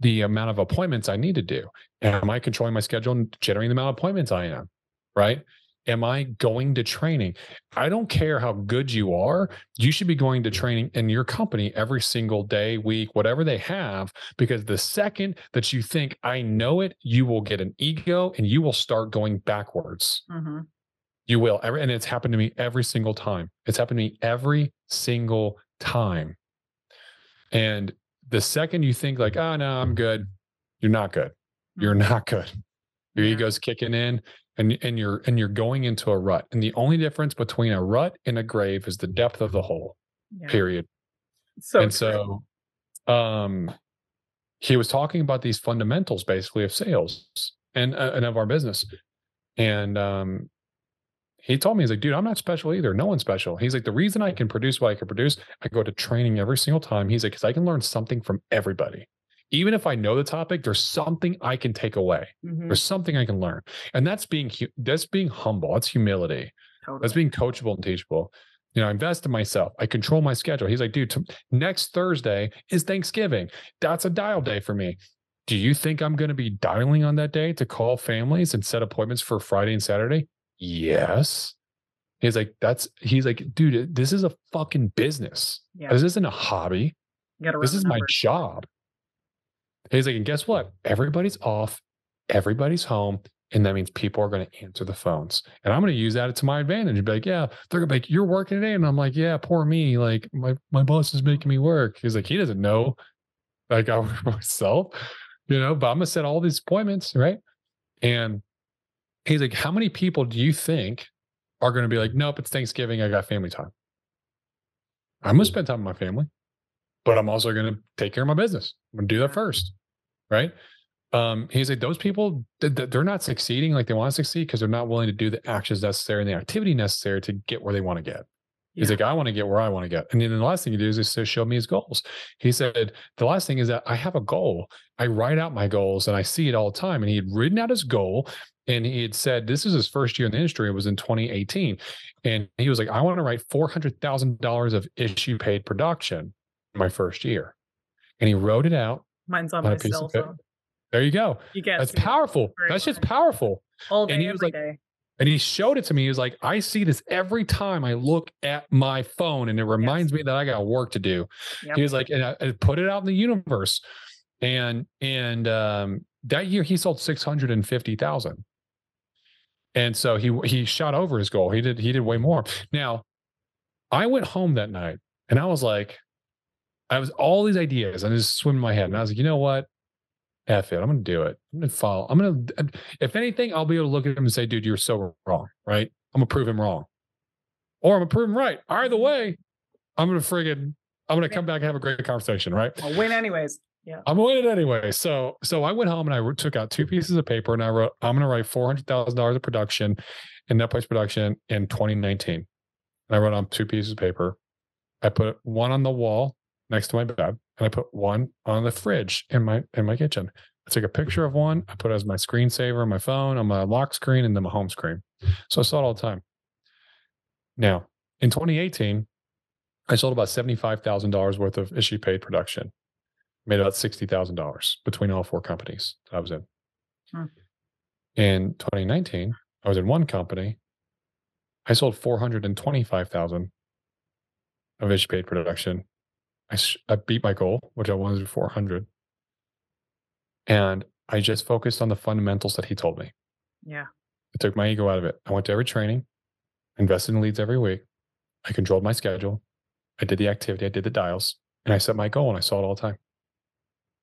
the amount of appointments I need to do? Am I controlling my schedule and generating the amount of appointments I am? Right. Am I going to training? I don't care how good you are. You should be going to training in your company every single day, week, whatever they have, because the second that you think I know it, you will get an ego and you will start going backwards. Mm-hmm. You will. And it's happened to me every single time. It's happened to me every single time. And the second you think like, oh no, I'm good, you're not good. You're mm-hmm. not good. Your yeah. ego's kicking in and and you're and you're going into a rut. And the only difference between a rut and a grave is the depth of the hole. Yeah. Period. So and true. so um he was talking about these fundamentals basically of sales and uh, and of our business. And um he told me he's like, dude, I'm not special either. No one's special. He's like, the reason I can produce what I can produce, I go to training every single time. He's like, because I can learn something from everybody even if I know the topic, there's something I can take away. Mm-hmm. There's something I can learn, and that's being that's being humble. That's humility. Totally. That's being coachable and teachable. You know, I invest in myself. I control my schedule. He's like, dude, t- next Thursday is Thanksgiving. That's a dial day for me. Do you think I'm going to be dialing on that day to call families and set appointments for Friday and Saturday? Yes. He's like, that's, he's like, dude, this is a fucking business. Yeah. This isn't a hobby. This is my job. He's like, and guess what? Everybody's off, everybody's home. And that means people are going to answer the phones. And I'm going to use that to my advantage and be like, yeah, they're going to be like, you're working today. And I'm like, yeah, poor me. Like my, my boss is making me work. He's like, he doesn't know. Like *laughs* I work myself, you know, but I'm going to set all these appointments. Right. And he's like, how many people do you think are going to be like, nope, it's Thanksgiving. I got family time. I'm going to spend time with my family but I'm also going to take care of my business. I'm going to do that first. Right. Um, he's like, those people, they're not succeeding like they want to succeed because they're not willing to do the actions necessary and the activity necessary to get where they want to get. He's yeah. like, I want to get where I want to get. And then the last thing he does is to show me his goals. He said, the last thing is that I have a goal. I write out my goals and I see it all the time. And he had written out his goal and he had said, this is his first year in the industry. It was in 2018. And he was like, I want to write $400,000 of issue paid production my first year. And he wrote it out. Mine's on, on my cell phone. There you go. You get That's powerful. That's just powerful. All day, and he was like, day. And he showed it to me. He was like, I see this every time I look at my phone, and it reminds yes. me that I got work to do. Yep. He was like, and I, I, put it out in the universe. And and um, that year he sold six hundred and fifty thousand. And so he he shot over his goal. He did he did way more. Now, I went home that night and I was like, I was all these ideas and just swim in my head. And I was like, you know what? F it. I'm going to do it. I'm going to follow. I'm going to, if anything, I'll be able to look at him and say, dude, you're so wrong. Right. I'm going to prove him wrong. Or I'm going to prove him right. Either mm-hmm. way, I'm going to friggin', I'm going to come back and have a great conversation. Right. I'll win anyways. Yeah. I'm going to win it anyway. So, so I went home and I took out two pieces of paper and I wrote, I'm going to write $400,000 of production in net price production in 2019. And I wrote on two pieces of paper. I put one on the wall next to my bed and I put one on the fridge in my in my kitchen. I took a picture of one, I put it as my screensaver on my phone, on my lock screen, and then my home screen. So I saw it all the time. Now, in 2018, I sold about $75,000 worth of issue paid production, made about $60,000 between all four companies that I was in. Hmm. In 2019, I was in one company. I sold 425,000 of issue paid production I, sh- I beat my goal, which I wanted to do 400. And I just focused on the fundamentals that he told me. Yeah. I took my ego out of it. I went to every training, invested in leads every week. I controlled my schedule. I did the activity, I did the dials, and I set my goal and I saw it all the time.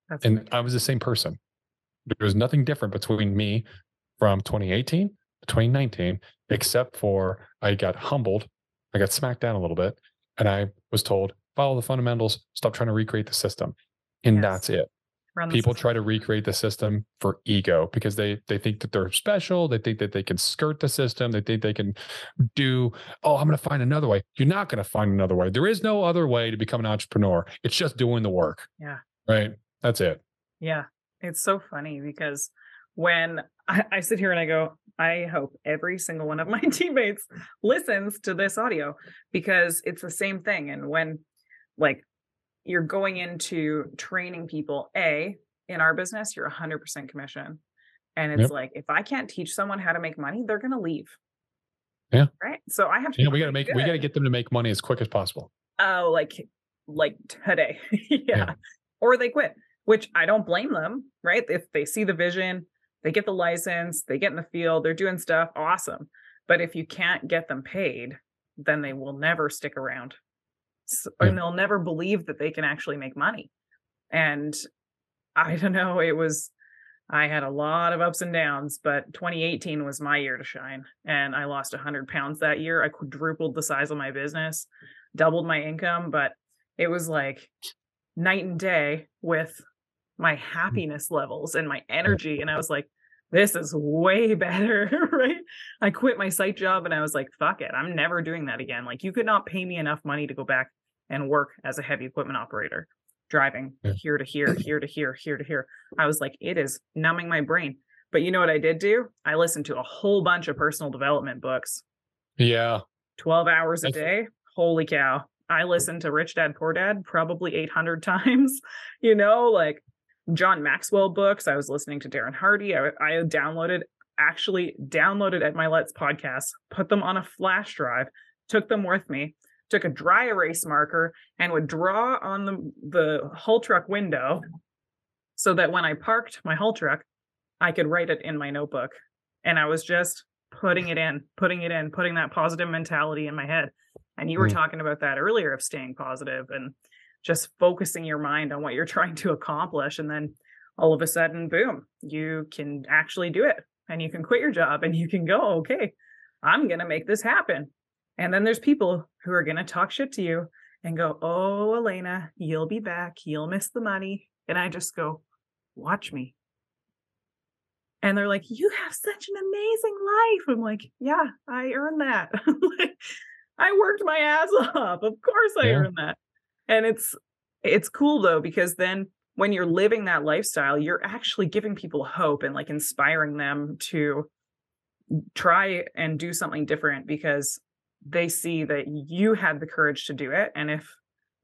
That's and I was the same person. There was nothing different between me from 2018 to 2019, except for I got humbled. I got smacked down a little bit. And I was told, follow the fundamentals, stop trying to recreate the system. And yes. that's it. People try to recreate the system for ego because they they think that they're special. They think that they can skirt the system. They think they can do. Oh, I'm going to find another way. You're not going to find another way. There is no other way to become an entrepreneur. It's just doing the work. Yeah. Right. That's it. Yeah. It's so funny because when I, I sit here and I go, I hope every single one of my *laughs* teammates listens to this audio because it's the same thing. And when like you're going into training people a in our business you're 100% commission and it's yep. like if i can't teach someone how to make money they're going to leave Yeah. Right. So I have to. Yeah, we got to make good. we got to get them to make money as quick as possible. Oh, like like today. *laughs* yeah. yeah. Or they quit, which I don't blame them. Right. If they see the vision, they get the license, they get in the field, they're doing stuff. Awesome. But if you can't get them paid, then they will never stick around. Yeah. And they'll never believe that they can actually make money. And I don't know, it was I had a lot of ups and downs, but 2018 was my year to shine. And I lost 100 pounds that year. I quadrupled the size of my business, doubled my income, but it was like night and day with my mm. happiness levels and my energy. And I was like, this is way *laughs* better, right? I quit my site job and I was like, fuck it. I'm never doing that again. Like, you could not pay me enough money to go back and work as a heavy equipment operator driving here to here, here to here, here to here. I was like, it is numbing my brain. But you know what I did do? I listened to a whole bunch of personal development books. Yeah. 12 hours a day. Holy cow. I listened to Rich Dad Poor Dad probably 800 *laughs* times, you know, like John Maxwell books. I was listening to Darren Hardy. I, I downloaded, actually downloaded Ed Mylett's podcast, put them on a flash drive, took them with me, took a dry erase marker and would draw on the, the haul truck window so that when I parked my haul truck, I could write it in my notebook. And I was just putting it in, putting it in, putting that positive mentality in my head. And you were mm. talking about that earlier of staying positive and just focusing your mind on what you're *laughs* trying to accomplish. And then all of a sudden, boom, you can actually do it and you can quit your job and you can go, okay, I'm going to make this happen. And then there's people who are going to talk shit to you and go, Oh, Elena, you'll be back. You'll miss the money. And I just go, Watch me. And they're like, You have such an amazing life. I'm like, Yeah, I earned that. *laughs* like, I worked my ass off. Of course I yeah. earned that. And it's it's cool though, because then when you're living that lifestyle, you're actually giving people hope and like inspiring them to try and do something different because they see that you had the courage to do it. And if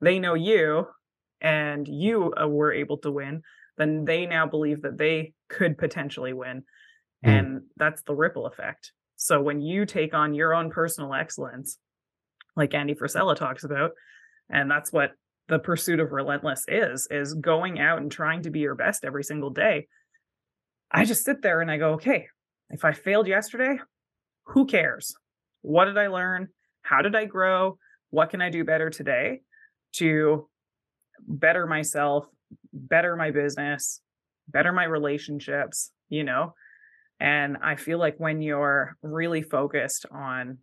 they know you and you uh, were able to win, then they now believe that they could potentially win. Mm. And that's the ripple effect. So when you take on your own personal excellence, like Andy Frisella talks about, and that's what the pursuit of relentless is, is going out and trying to be your best every single day. I just sit there and I go, okay, if I failed yesterday, who cares? What did I learn? How did I grow? What can I do better today to better myself, better my business, better my relationships, you know? And I feel like when you're really focused on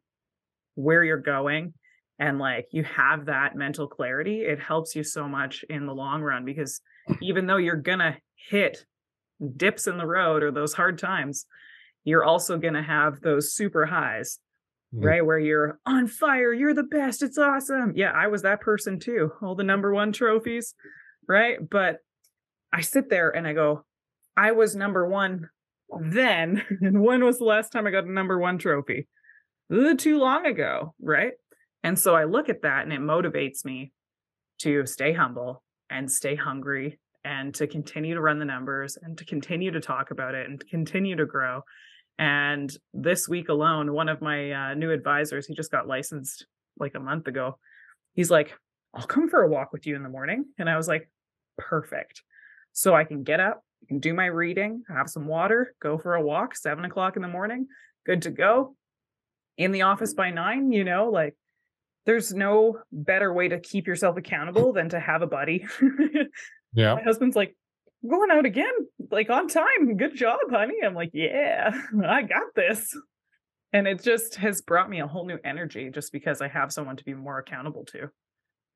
where you're going and like you have that mental clarity, it helps you so much in the long run because even though you're going to hit dips in the road or those hard times, you're also going to have those super highs mm-hmm. right? Where you're on fire, you're the best, it's awesome. Yeah, I was that person too. All the number one trophies, right? But I sit there and I go, I was number one then. *laughs* And when was the last time I got a number one trophy? Too long ago, right? And so I look at that and it motivates me to stay humble and stay hungry and to continue to run the numbers and to continue to talk about it and to continue to grow and this week alone, one of my uh, new advisors, he just got licensed like a month ago. He's like, I'll come for a walk with you in the morning. And I was like, perfect. So I can get up, I can do my reading, have some water, go for a walk, seven o'clock in the morning, good to go. In the office by nine, you know, like there's no better way to keep yourself accountable than to have a buddy. *laughs* yeah. My husband's like, going out again, like on time. Good job, honey. I'm like, yeah, *laughs* I got this. And it just has brought me a whole new energy just because I have someone to be more accountable to.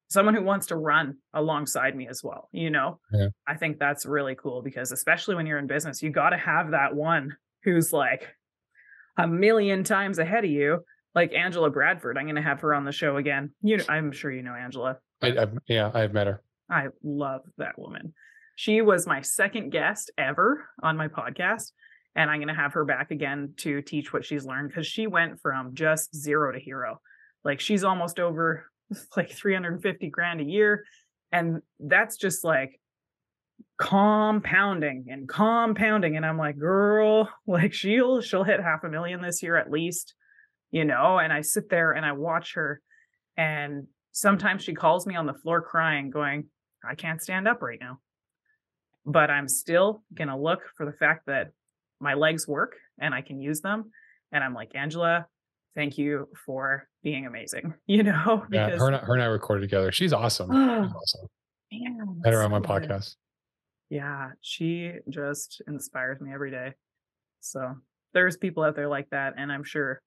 Someone who wants to run alongside me as well. You know, yeah. I think that's really cool because, especially when you're in business, you got to have that one who's like a million times ahead of you, like Angela Bradford. I'm going to have her on the show again. You, know, I'm sure you know Angela. I, I've, yeah, I've met her. I love that woman. She was my second guest ever on my podcast. And I'm going to have her back again to teach what she's learned because she went from just zero to hero. Like she's almost over *laughs* like 350 grand a year. And that's just like compounding and compounding. And I'm like, girl, *laughs* like she'll she'll hit half a million this year at least. you know, and I sit there and I watch her and sometimes she calls me on the floor crying, going, I can't stand up right now. But I'm still going to look for the fact that my legs work and I can use them. And I'm like, Angela, thank you for being amazing. *laughs* You know, yeah, her and, I, her and I recorded together. She's awesome. She's oh, awesome. Man, Had her on my podcast. Yeah, she just inspires me every day. So there's people out there like that, and I'm sure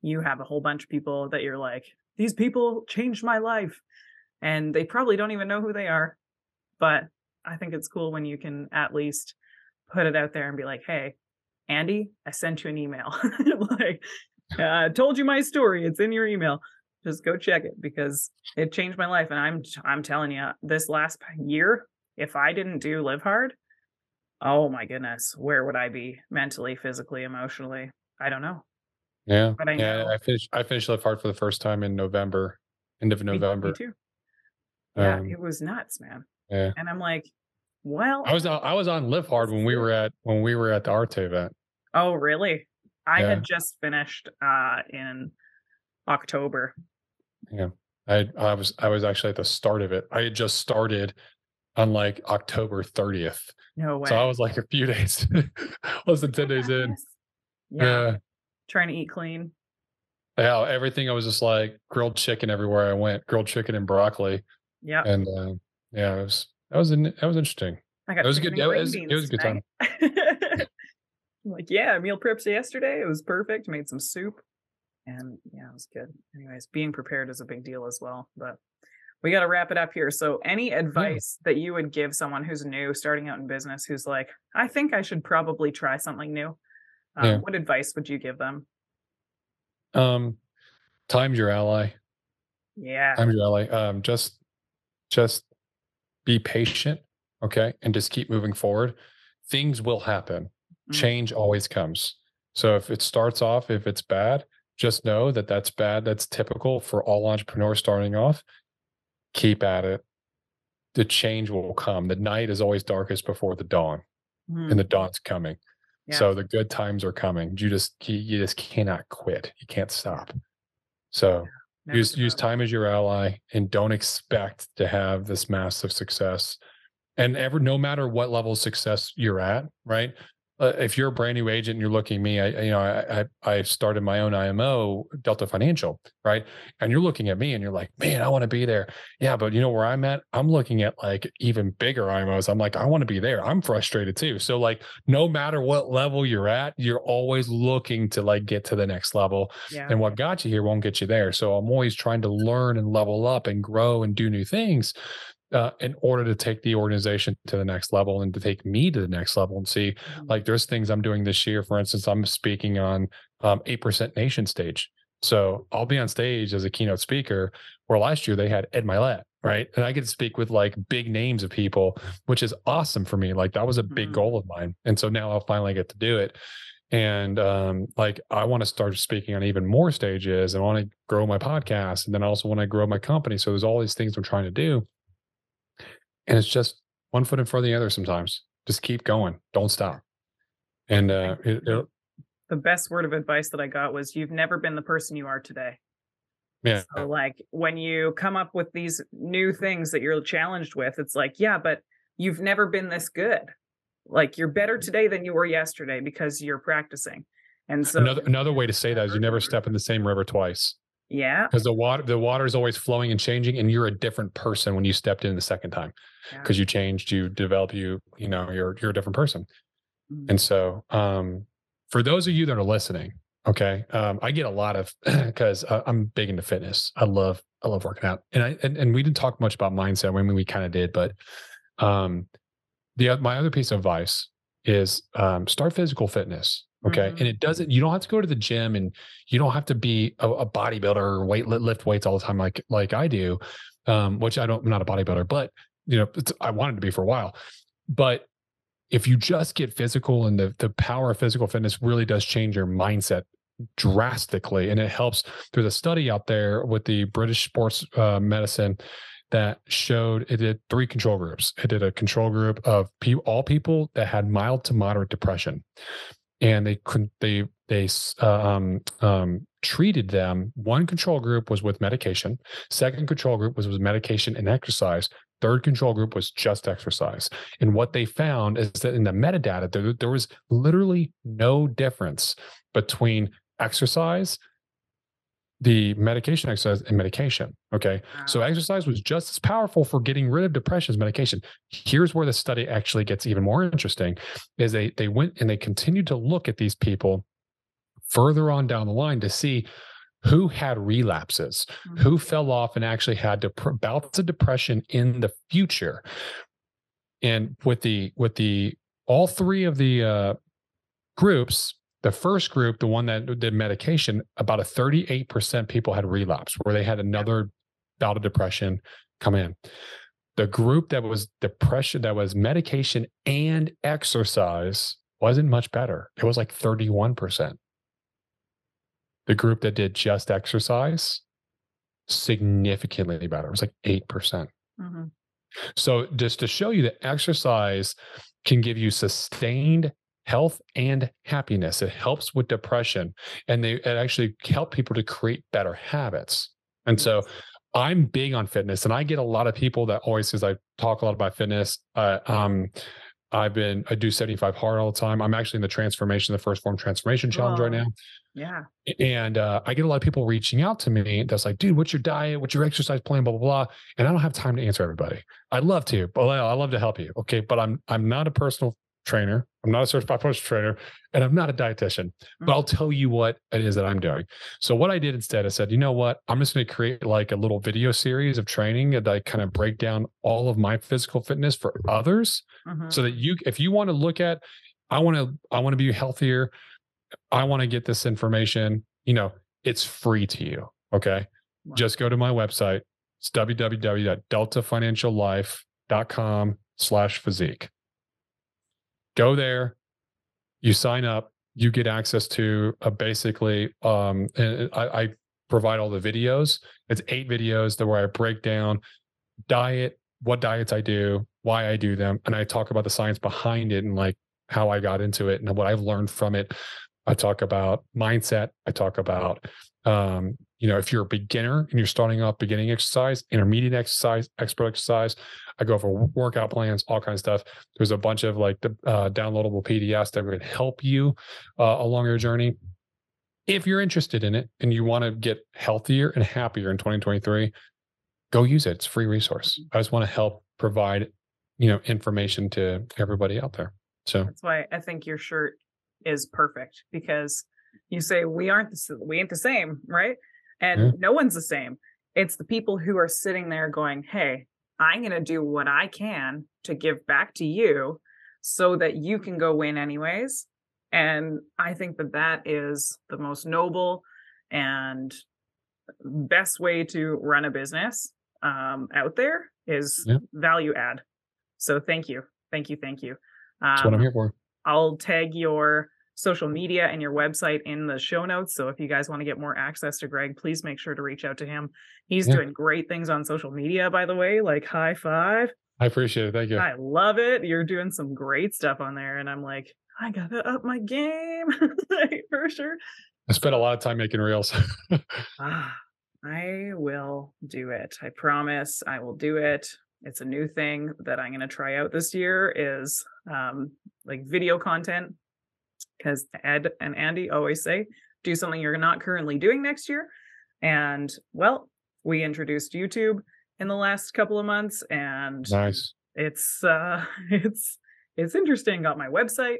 you have a whole bunch of people that you're like, these people changed my life, and they probably don't even know who they are. But I think it's cool when you can at least put it out there and be like, hey, Andy, I sent you an email. *laughs* like, I uh, told you my story. It's in your email. Just go check it because it changed my life. And I'm I'm telling you, this last year, if I didn't do live hard, oh my goodness, where would I be mentally, physically, emotionally? I don't know. Yeah. But I yeah, know. I finished I finished live hard for the first time in November, end of November. Me, me too. Yeah, um, it was nuts, man. Yeah. And I'm like, well, I was I was on live hard when we were at when we were at the Arte event. Oh, really? I yeah. had just finished uh in October. Yeah. I I was I was actually at the start of it. I had just started on like October 30th. No way. So I was like a few *laughs* days, less than 10 days in. Yeah. yeah. Trying to eat clean. Yeah. Everything I was just like grilled chicken everywhere I went, grilled chicken and broccoli. Yeah. And uh, yeah, it was, that was, an, that was interesting. I got it was good. It was, it was a good time. *laughs* like, yeah, meal preps yesterday. It was perfect. Made some soup. And yeah, it was good. Anyways, being prepared is a big deal as well. But we got to wrap it up here. So, any advice yeah. that you would give someone who's new, starting out in business, who's like, I think I should probably try something new? Um, yeah. What advice would you give them? Um, time's your ally. Yeah, time's your ally. Um, just, just be patient, okay, and just keep moving forward. Things will happen. Mm-hmm. Change always comes. So if it starts off, if it's bad, just know that that's bad. That's typical for all entrepreneurs starting off keep at it. The change will come. The night is always darkest before the dawn, mm. and the hmm. dawn's coming. Yeah. So the good times are coming. You just you just cannot quit. You can't stop. So yeah. use use time as your ally, and don't expect to have this massive success. And ever, no matter what level of success you're at, right? Uh, if you're a brand new agent and you're looking at me, I, you know, I, I, I started my own IMO, Delta Financial, right? And you're looking at me and you're like, man, I want to be there. Yeah, but you know where I'm at? I'm looking at like even bigger IMOs. I'm like, I want to be there. I'm frustrated too. So like, no matter what level you're at, you're always looking to like get to the next level. Yeah. And what got you here won't get you there. So I'm always trying to learn and level up and grow and do new things uh, in order to take the organization to the next level and to take me to the next level and see mm-hmm. like there's things i'm doing this year. For instance i'm speaking on um, 8% nation stage. So i'll be on stage as a keynote speaker where last year they had ed mylett right? And i get to speak with like big names of people which is awesome for me. Like that was a big mm-hmm. goal of mine. And so now i'll finally get to do it. And um, like i want to start speaking on even more stages and i want to grow my podcast and then i also want to grow my company. So there's all these things i'm trying to do and it's just one foot in front of the other sometimes. Just keep going. Don't stop. And uh it, it, the best word of advice that i got was you've never been the person you are today. Yeah. So like when you come up with these new things that you're challenged with it's like yeah but you've never been this good. Like you're better today than you were yesterday because you're practicing. And so another another way to say that is you never step in the same river twice yeah because the water the water is always flowing and changing and you're a different person when you stepped in the second time because yeah. you changed, you develop, you you know you're you're a different person. Mm-hmm. And so, um, for those of you that are listening, okay, um, I get a lot of *clears throat* because uh, I'm big into fitness. I love I love working out, and I and, and we didn't talk much about mindset. I mean, we kind of did, but um, the my other piece of advice is um, start physical fitness. Okay. Mm-hmm. And it doesn't, you don't have to go to the gym and you don't have to be a, a bodybuilder or weight lift weights all the time like like I do. Um, which I don't I'm not a bodybuilder, but you know, I wanted to be for a while. But if you just get physical and the, the power of physical fitness really does change your mindset drastically. And it helps. There's a study out there with the British Sports uh, Medicine that showed it did three control groups. It did a control group of pe- all people that had mild to moderate depression. And they couldn't they they um, um, treated them. One control group was with medication. Second control group was with medication and exercise. Third control group was just exercise. And what they found is that in the metadata, there, there was literally no difference between exercise the medication exercise and medication. Okay. Wow. So exercise was just as powerful for getting rid of depression as medication. Here's where the study actually gets even more interesting is they they went and they continued to look at these people further on down the line to see who had relapses, mm-hmm. who fell off and actually had dep- bouts of depression in the future. And with the with the all three of the uh, groups, the first group, the one that did medication, about a 38% people had relapse where they had another bout of depression come in. The group that was depression, that was medication and exercise wasn't much better. It was like 31%. The group that did just exercise, significantly better. It was like 8%. percent mm hmm So, just to show you that exercise can give you sustained health and happiness. It helps with depression and they it actually help people to create better habits. And so I'm big on fitness and I get a lot of people that always says I talk a lot about fitness. Uh, um, I've been I do 75 hard all the time. I'm actually in the transformation, the 1st Phorm transformation challenge oh, right now. Yeah. And uh, I get a lot of people reaching out to me that's like, dude, what's your diet? What's your exercise plan? Blah, blah, blah. And I don't have time to answer everybody. I'd love to, but I love to help you. Okay. But I'm I'm not a personal trainer. I'm not a certified personal trainer and I'm not a dietitian, but I'll mm-hmm. tell you what it is that I'm doing. So what I did instead, I said, you know what? I'm just going to create like a little video series of training that I kind of break down all of my physical fitness for others mm-hmm. so that you, if you want to look at, I want to, I want to be healthier. I want to get this information, you know, it's free to you. Okay. Wow. Just go to my website. It's www.deltafinanciallife.com slash physique go there, you sign up, you get access to a basically um and I, I provide all the videos. It's eight videos that where I break down diet, what diets I do, why I do them, and I talk about the science behind it and like how I got into it and what I've learned from it. I talk about mindset. I talk about um, you know, if you're a beginner and you're starting off beginning exercise, intermediate exercise, expert exercise, I go for workout plans, all kinds of stuff. There's a bunch of like the uh, downloadable PDFs that would help you uh, along your journey. If you're interested in it and you want to get healthier and happier in 2023, go use it. It's free resource. I just want to help provide, you know, information to everybody out there. So that's why I think your shirt is perfect because you say we aren't the, we ain't the same, right? And yeah. no one's the same. It's the people who are sitting there going, "Hey, I'm going to do what I can to give back to you so that you can go win anyways. And I think that that is the most noble and best way to run a business um, out there is yeah. value add. So thank you. Thank you. Thank you. Um, That's what I'm um, here for. I'll tag your social media and your website in the show notes. So if you guys want to get more access to Greg, please make sure to reach out to him. He's yeah. doing great things on social media, by the way, like high five. I appreciate it. Thank you. I love it. You're doing some great stuff on there. And I'm like, I gotta up my game *laughs* for sure. I spent a lot of time making reels. *laughs* ah, I will do it. I promise I will do it. It's a new thing that I'm going to try out this year is um, like video content because Ed and Andy always say, do something you're not currently doing next year. And well, we introduced YouTube in the last couple of months and nice. It's uh *laughs* it's it's interesting. Got my website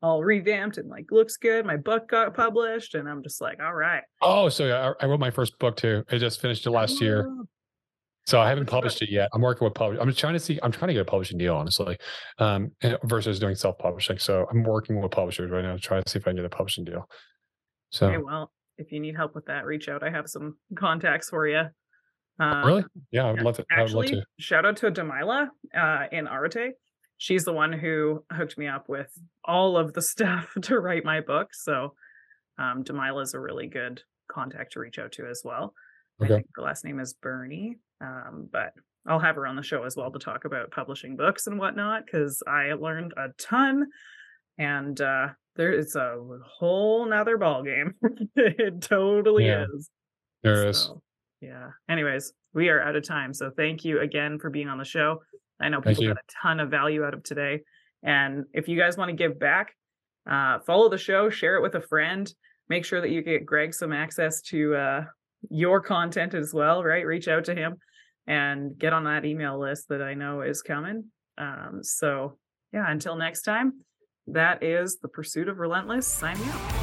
all revamped and like looks good. My book got published and I'm just like, all right. Oh, so yeah, I, I wrote my first book too. I just finished it last year. So I haven't published it yet. I'm working with publish. I'm trying to see. I'm trying to get a publishing deal, honestly, um, versus doing self publishing. So I'm working with publishers right now to try to see if I can get a publishing deal. So okay, well, if you need help with that, reach out. I have some contacts for you. Uh, really? Yeah, I'd love to. Actually, love to. shout out to Demila uh, in Arate. She's the one who hooked me up with all of the *laughs* stuff to write my book. So um, Demila is a really good contact to reach out to as well. Okay. I think her last name is Bernie. Um, but I'll have her on the show as well to talk about publishing books and whatnot because I learned a ton. And uh, there it's a whole nother ball game. *laughs* it totally yeah, is. There so, is. Yeah. Anyways, we are out of time. So thank you again for being on the show. I know people got a ton of value out of today. And if you guys want to give back, uh, follow the show, share it with a friend. Make sure that you get Greg some access to uh, your content as well, right? Reach out to him and get on that email list that I know is coming. Um, so, yeah, until next time, that is the pursuit of relentless signing out.